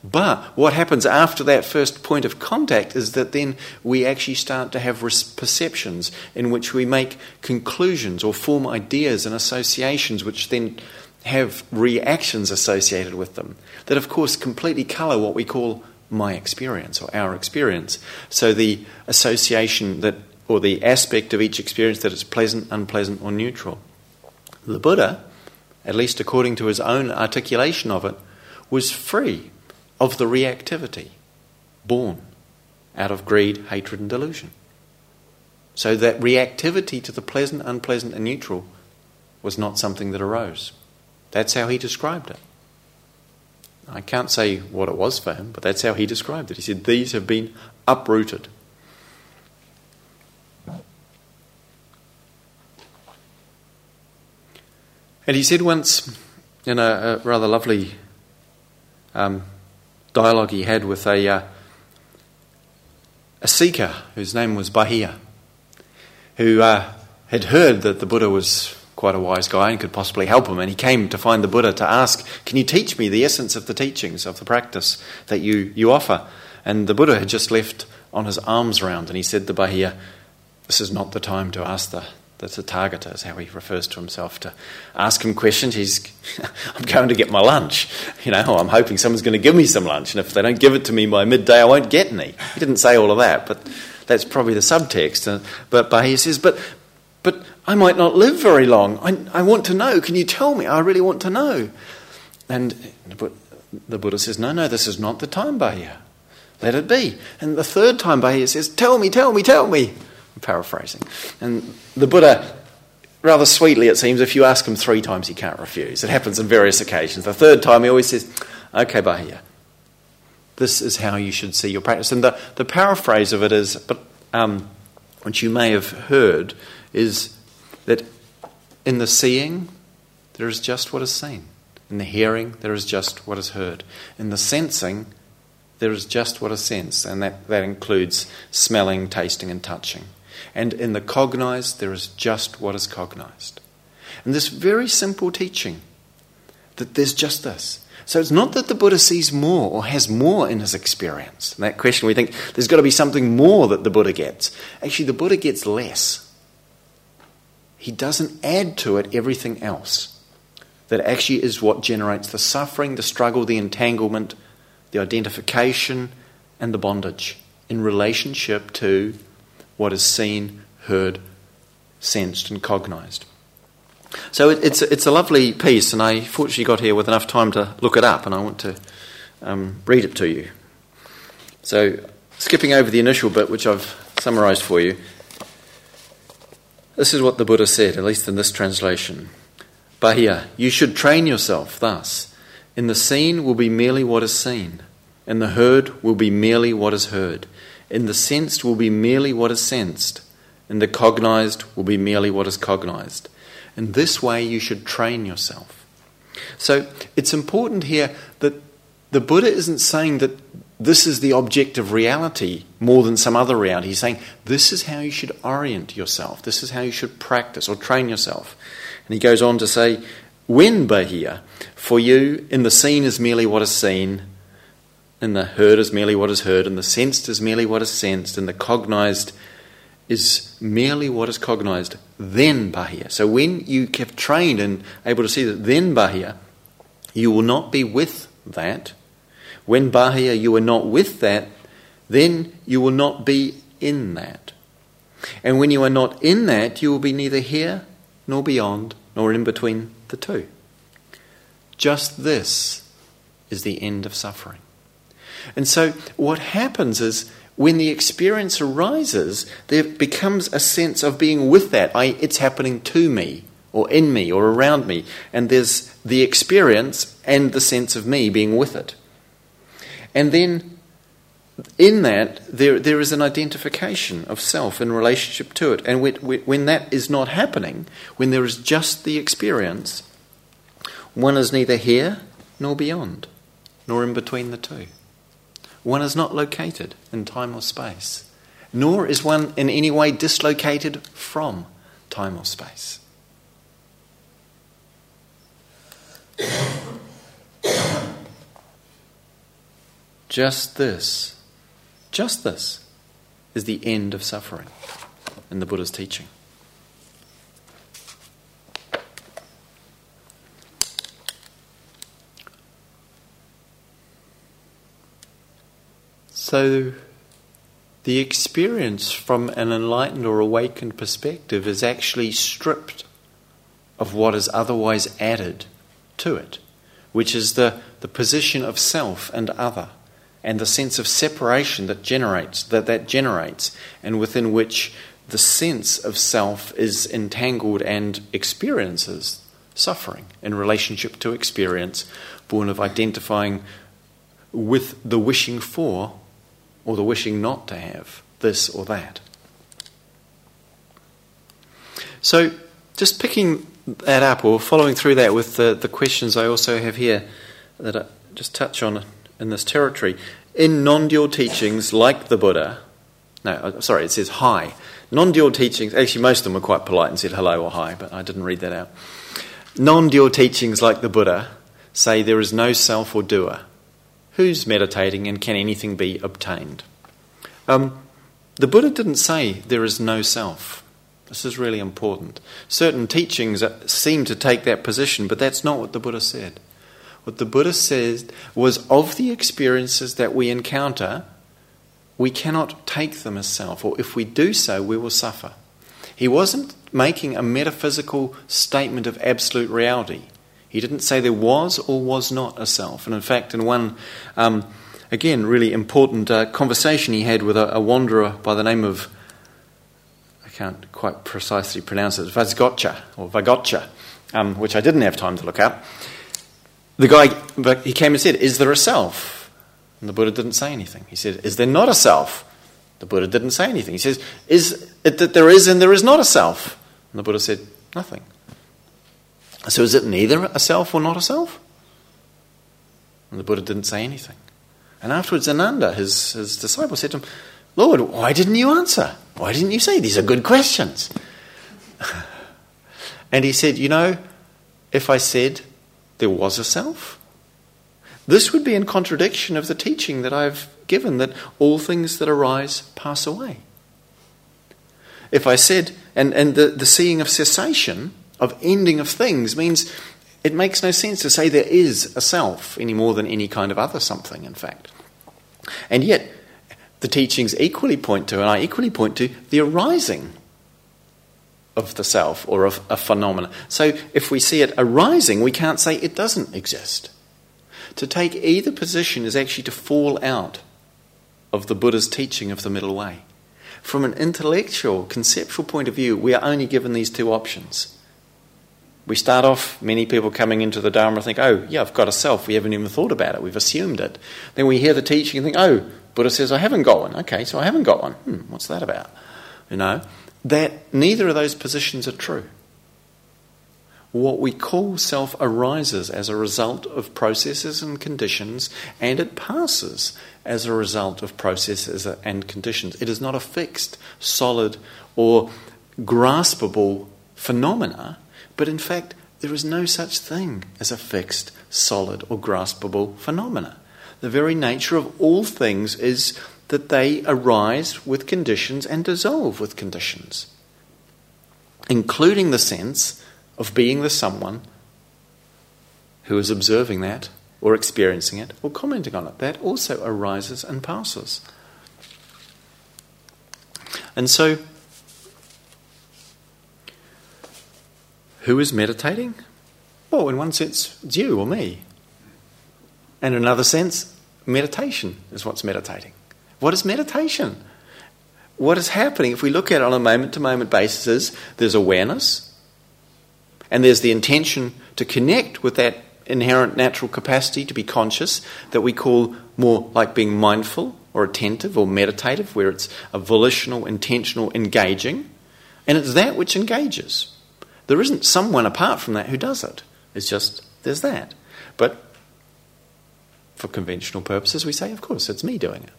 But what happens after that first point of contact is that then we actually start to have perceptions in which we make conclusions or form ideas and associations which then have reactions associated with them that, of course, completely colour what we call my experience or our experience. So the association that, or the aspect of each experience that is pleasant, unpleasant, or neutral. The Buddha, at least according to his own articulation of it, was free of the reactivity born out of greed, hatred, and delusion. So that reactivity to the pleasant, unpleasant, and neutral was not something that arose. That's how he described it. I can't say what it was for him, but that's how he described it. He said, These have been uprooted. And he said once in a, a rather lovely um, dialogue he had with a, uh, a seeker whose name was Bahiya, who uh, had heard that the Buddha was quite a wise guy and could possibly help him. And he came to find the Buddha to ask, Can you teach me the essence of the teachings, of the practice that you, you offer? And the Buddha had just left on his alms round, and he said to Bahiya, This is not the time to ask the, the Tathagata, is how he refers to himself, to ask him questions. He's, [laughs] I'm going to get my lunch. You know, I'm hoping someone's going to give me some lunch, and if they don't give it to me by midday, I won't get any. He didn't say all of that, but that's probably the subtext. Uh, but Bahiya says, But but I might not live very long. I, I want to know. Can you tell me? I really want to know. And the Buddha says, No, no, this is not the time, Bahiya. Let it be. And the third time, Bahiya says, Tell me, tell me, tell me. I'm paraphrasing. And the Buddha, rather sweetly, it seems, if you ask him three times, he can't refuse. It happens on various occasions. The third time, he always says, Okay, Bahiya, this is how you should see your practice. And the, the paraphrase of it is, but um, which you may have heard, is that in the seeing, there is just what is seen. In the hearing, there is just what is heard. In the sensing, there is just what is sensed, and that, that includes smelling, tasting, and touching. And in the cognized, there is just what is cognized. And this very simple teaching that there's just this. So it's not that the Buddha sees more or has more in his experience. That question, we think there's got to be something more that the Buddha gets. Actually, the Buddha gets less he doesn't add to it everything else that actually is what generates the suffering, the struggle, the entanglement, the identification, and the bondage in relationship to what is seen, heard, sensed, and cognized. So it, it's, it's a lovely piece, and I fortunately got here with enough time to look it up, and I want to um, read it to you. So, skipping over the initial bit, which I've summarized for you, this is what the Buddha said, at least in this translation. Bahiya, you should train yourself thus. In the seen will be merely what is seen. and the heard will be merely what is heard. In the sensed will be merely what is sensed. In the cognized will be merely what is cognized. In this way, you should train yourself. So it's important here that the Buddha isn't saying that this is the objective reality more than some other reality. He's saying this is how you should orient yourself, this is how you should practice or train yourself. And he goes on to say, when Bahiya, for you, in the seen is merely what is seen, in the heard is merely what is heard, and the sensed is merely what is sensed, and the cognized is merely what is cognized, then Bahiya. So when you have trained and able to see that, then Bahiya, you will not be with that when Bahiya you are not with that, then you will not be in that. And when you are not in that, you will be neither here nor beyond nor in between the two. Just this is the end of suffering. And so what happens is when the experience arises, there becomes a sense of being with that. I, it's happening to me, or in me, or around me. And there's the experience and the sense of me being with it. And then in that, there, there is an identification of self in relationship to it. And when that is not happening, when there is just the experience, one is neither here nor beyond, nor in between the two. One is not located in time or space, nor is one in any way dislocated from time or space. [coughs] Just this, just this, is the end of suffering in the Buddha's teaching. So, the experience from an enlightened or awakened perspective is actually stripped of what is otherwise added to it, which is the, the position of self and other and the sense of separation that generates that that generates and within which the sense of self is entangled and experiences suffering in relationship to experience born of identifying with the wishing for or the wishing not to have this or that so just picking that up or following through that with the, the questions I also have here that I just touch on in this territory. In non dual teachings like the Buddha, no, uh, sorry, it says hi. Non dual teachings, actually, most of them were quite polite and said hello or hi, but I didn't read that out. Non dual teachings like the Buddha say there is no self or doer. Who's meditating and can anything be obtained? Um, the Buddha didn't say there is no self. This is really important. Certain teachings seem to take that position, but that's not what the Buddha said. What the Buddha said was of the experiences that we encounter, we cannot take them as self, or if we do so, we will suffer. He wasn't making a metaphysical statement of absolute reality. He didn't say there was or was not a self. And in fact, in one, um, again, really important uh, conversation he had with a, a, wanderer by the name of, I can't quite precisely pronounce it, Vazgotcha, or Vagotcha, um, which I didn't have time to look up. The guy, he came and said, Is there a self? And the Buddha didn't say anything. He said, Is there not a self? The Buddha didn't say anything. He says, Is it that there is and there is not a self? And the Buddha said, Nothing. So is it neither a self or not a self? And the Buddha didn't say anything. And afterwards, Ananda, his, his disciple, said to him, Lord, why didn't you answer? Why didn't you say? These are good questions. [laughs] and he said, You know, if I said there was a self, this would be in contradiction of the teaching that I've given that all things that arise pass away. If I said, and, and the, the seeing of cessation, of ending of things, means it makes no sense to say there is a self any more than any kind of other something, in fact. And yet, the teachings equally point to, and I equally point to, the arising of the self or of a phenomena. So if we see it arising, we can't say it doesn't exist. To take either position is actually to fall out of the Buddha's teaching of the middle way. From an intellectual, conceptual point of view, we are only given these two options. We start off, many people coming into the Dharma think, oh, yeah, I've got a self. We haven't even thought about it. We've assumed it. Then we hear the teaching and think, oh, Buddha says, I haven't got one. Okay, so I haven't got one. Hmm, what's that about? You know, that neither of those positions are true. What we call self arises as a result of processes and conditions, and it passes as a result of processes and conditions. It is not a fixed, solid, or graspable phenomena but in fact, there is no such thing as a fixed, solid, or graspable phenomena. The very nature of all things is that they arise with conditions and dissolve with conditions, including the sense of being the someone who is observing that or experiencing it or commenting on it. That also arises and passes. And so, Who is meditating? Well, in one sense, it's you or me. And in another sense, meditation is what's meditating. What is meditation? What is happening if we look at it on a moment to moment basis is there's awareness and there's the intention to connect with that inherent natural capacity to be conscious that we call more like being mindful or attentive or meditative, where it's a volitional, intentional engaging. And it's that which engages. There isn't someone apart from that who does it. It's just there's that. But for conventional purposes, we say, of course, it's me doing it.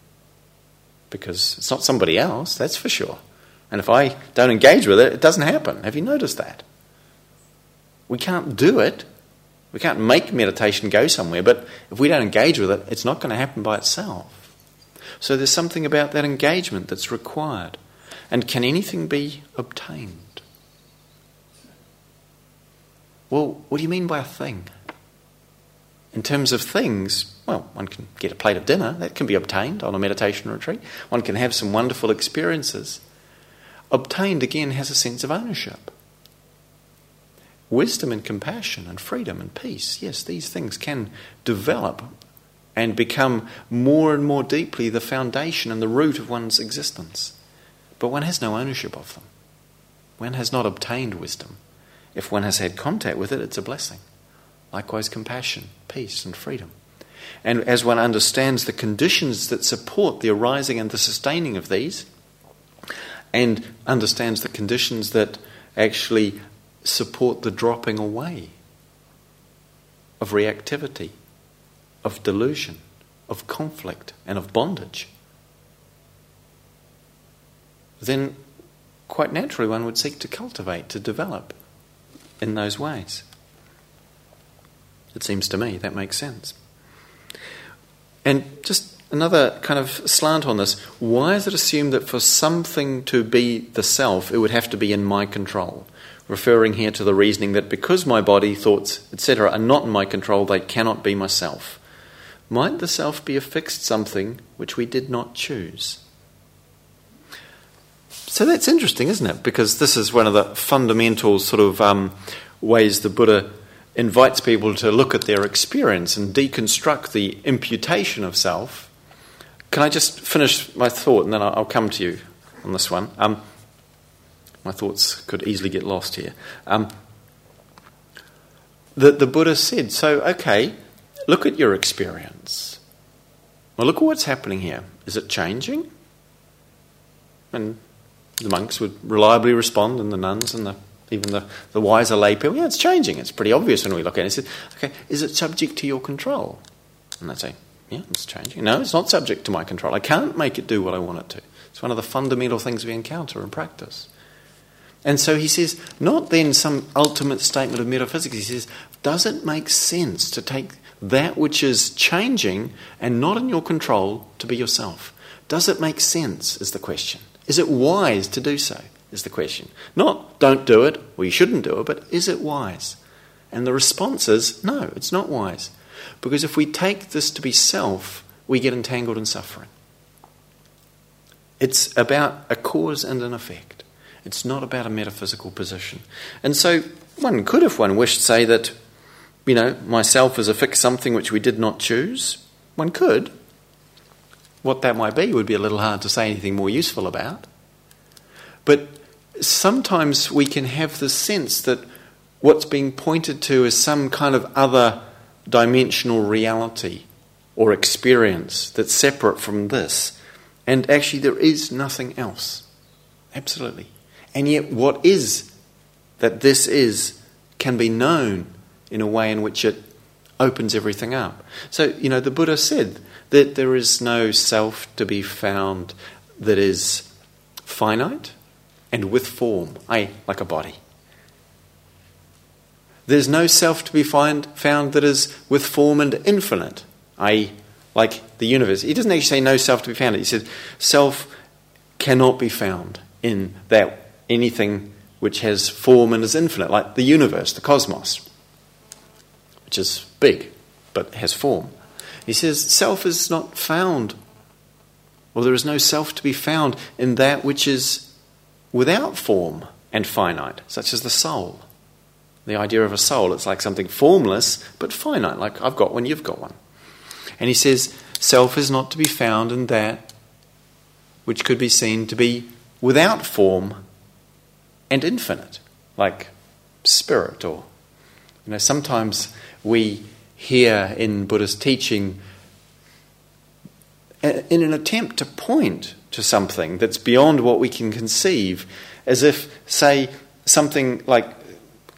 Because it's not somebody else, that's for sure. And if I don't engage with it, it doesn't happen. Have you noticed that? We can't do it. We can't make meditation go somewhere, but if we don't engage with it, it's not going to happen by itself. So there's something about that engagement that's required. And can anything be obtained? Well, what do you mean by a thing? In terms of things, well, one can get a plate of dinner, that can be obtained on a meditation retreat. One can have some wonderful experiences. Obtained, again, has a sense of ownership. Wisdom and compassion and freedom and peace, yes, these things can develop and become more and more deeply the foundation and the root of one's existence. But one has no ownership of them. One has not obtained wisdom. If one has had contact with it, it's a blessing. Likewise, compassion, peace, and freedom. And as one understands the conditions that support the arising and the sustaining of these, and understands the conditions that actually support the dropping away of reactivity, of delusion, of conflict, and of bondage, then quite naturally one would seek to cultivate, to develop in those ways. It seems to me that makes sense. And just another kind of slant on this why is it assumed that for something to be the self, it would have to be in my control? Referring here to the reasoning that because my body, thoughts, etc., are not in my control, they cannot be myself. Might the self be a fixed something which we did not choose? So that's interesting, isn't it? Because this is one of the fundamental sort of um, ways the Buddha invites people to look at their experience and deconstruct the imputation of self. Can I just finish my thought and then I'll come to you on this one? Um, my thoughts could easily get lost here. Um, the, the Buddha said, so, okay, look at your experience. Well, look at what's happening here. Is it changing? And the monks would reliably respond, and the nuns and the even the, the wiser lay people, yeah, it's changing. It's pretty obvious when we look at it. He said, okay, is it subject to your control? And they say, yeah, it's changing. No, it's not subject to my control. I can't make it do what I want it to. It's one of the fundamental things we encounter in practice. And so he says, not then some ultimate statement of metaphysics. He says, does it make sense to take that which is changing and not in your control to be yourself? Does it make sense? Is the question. Is it wise to do so? is the question. Not don't do it, or you shouldn't do it, but is it wise? And the response is no, it's not wise. Because if we take this to be self, we get entangled in suffering. It's about a cause and an effect. It's not about a metaphysical position. And so one could, if one wished, say that, you know, myself is a fixed something which we did not choose. One could. What that might be would be a little hard to say anything more useful about. But sometimes we can have the sense that what's being pointed to is some kind of other dimensional reality or experience that's separate from this. And actually, there is nothing else. Absolutely. And yet, what is that this is can be known in a way in which it opens everything up. So, you know, the Buddha said that there is no self to be found that is finite and with form, i.e., like a body. There's no self to be find, found that is with form and infinite, i.e., like the universe. He doesn't actually say no self to be found. He says self cannot be found in that anything which has form and is infinite, like the universe, the cosmos, which is big but has form. He says self is not found, or there is no self to be found in that which is without form and finite, such as the soul. The idea of a soul, it's like something formless but finite, like I've got one, you've got one. And he says, self is not to be found in that which could be seen to be without form and infinite, like spirit or you know sometimes we hear in Buddhist teaching in an attempt to point to something that's beyond what we can conceive, as if, say, something like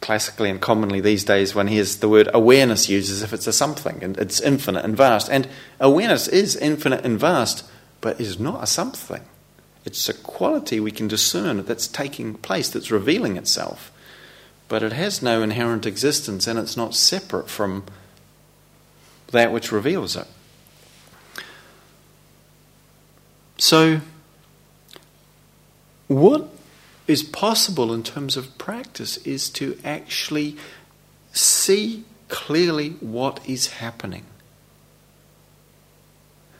classically and commonly these days one hears the word awareness used as if it's a something and it's infinite and vast. And awareness is infinite and vast, but is not a something. It's a quality we can discern that's taking place, that's revealing itself. But it has no inherent existence and it's not separate from that which reveals it. So, what is possible in terms of practice is to actually see clearly what is happening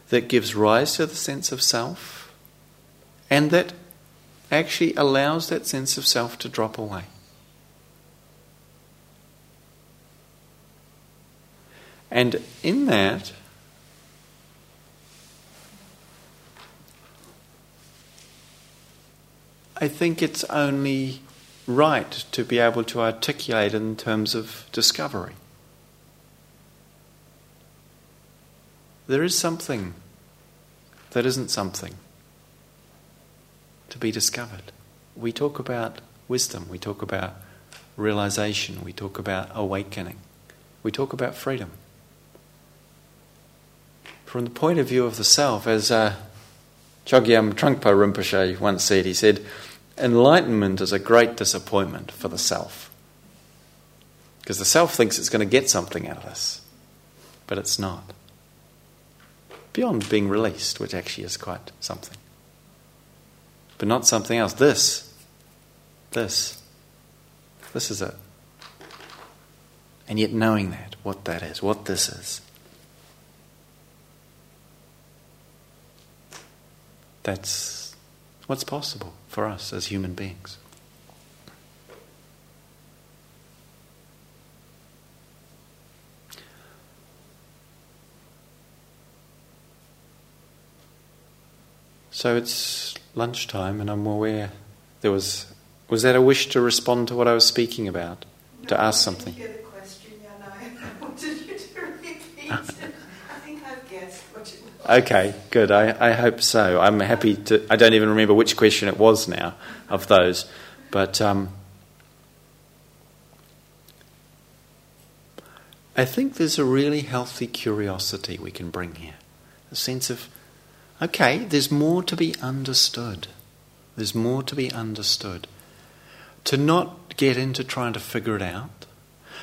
that gives rise to the sense of self and that actually allows that sense of self to drop away. And in that, I think it's only right to be able to articulate in terms of discovery. There is something that isn't something to be discovered. We talk about wisdom, we talk about realization, we talk about awakening, we talk about freedom. From the point of view of the self, as uh, Chogyam Trungpa Rinpoche once said, he said, enlightenment is a great disappointment for the self. Because the self thinks it's going to get something out of this, but it's not. Beyond being released, which actually is quite something. But not something else. This, this, this is it. And yet, knowing that, what that is, what this is, that's what's possible for us as human beings. So it's lunchtime, and I'm aware there was was that a wish to respond to what I was speaking about, No, to ask something. didn't hear the question, yeah, no, I wanted you to repeat it. I think I've guessed what it was. Okay, good. I, I hope so. I'm happy to. I don't even remember which question it was now of those, but um, I think there's a really healthy curiosity we can bring here. A sense of, okay, there's more to be understood. There's more to be understood. To not get into trying to figure it out,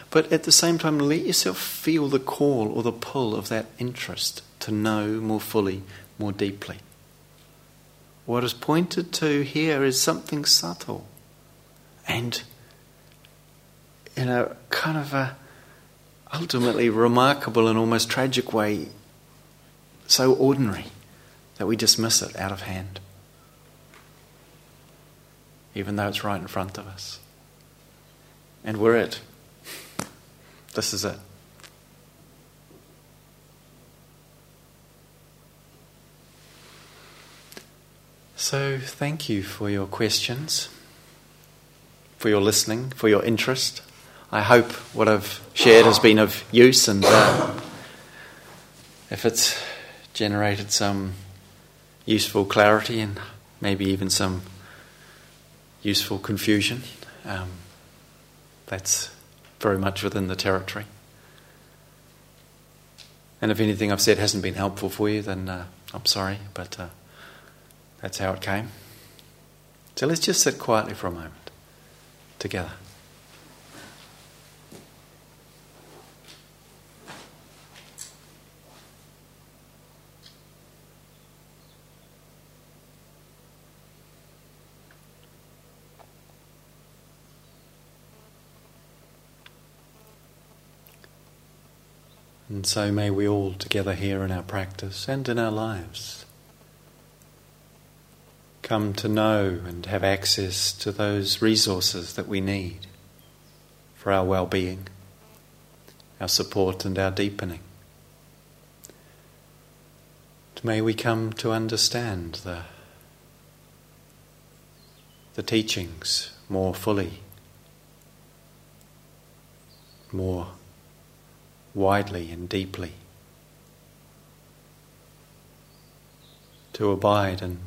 but at the same time, let yourself feel the call or the pull of that interest to know more fully, more deeply. What is pointed to here is something subtle and in a kind of a ultimately remarkable and almost tragic way, so ordinary that we dismiss it out of hand, even though it's right in front of us. And we're it. This is it. So, thank you for your questions, for your listening, for your interest. I hope what I've shared has been of use, and uh, if it's generated some useful clarity and maybe even some useful confusion, um, that's very much within the territory. And if anything I've said hasn't been helpful for you, then uh, I'm sorry, but uh, that's how it came. So let's just sit quietly for a moment together. And so may we all together here in our practice and in our lives come to know and have access to those resources that we need for our well being, our support, and our deepening. May we come to understand the, the teachings more fully, more widely and deeply, to abide in,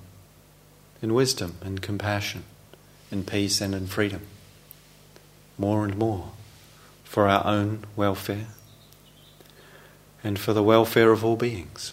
in wisdom and compassion, in peace and in freedom, more and more for our own welfare and for the welfare of all beings.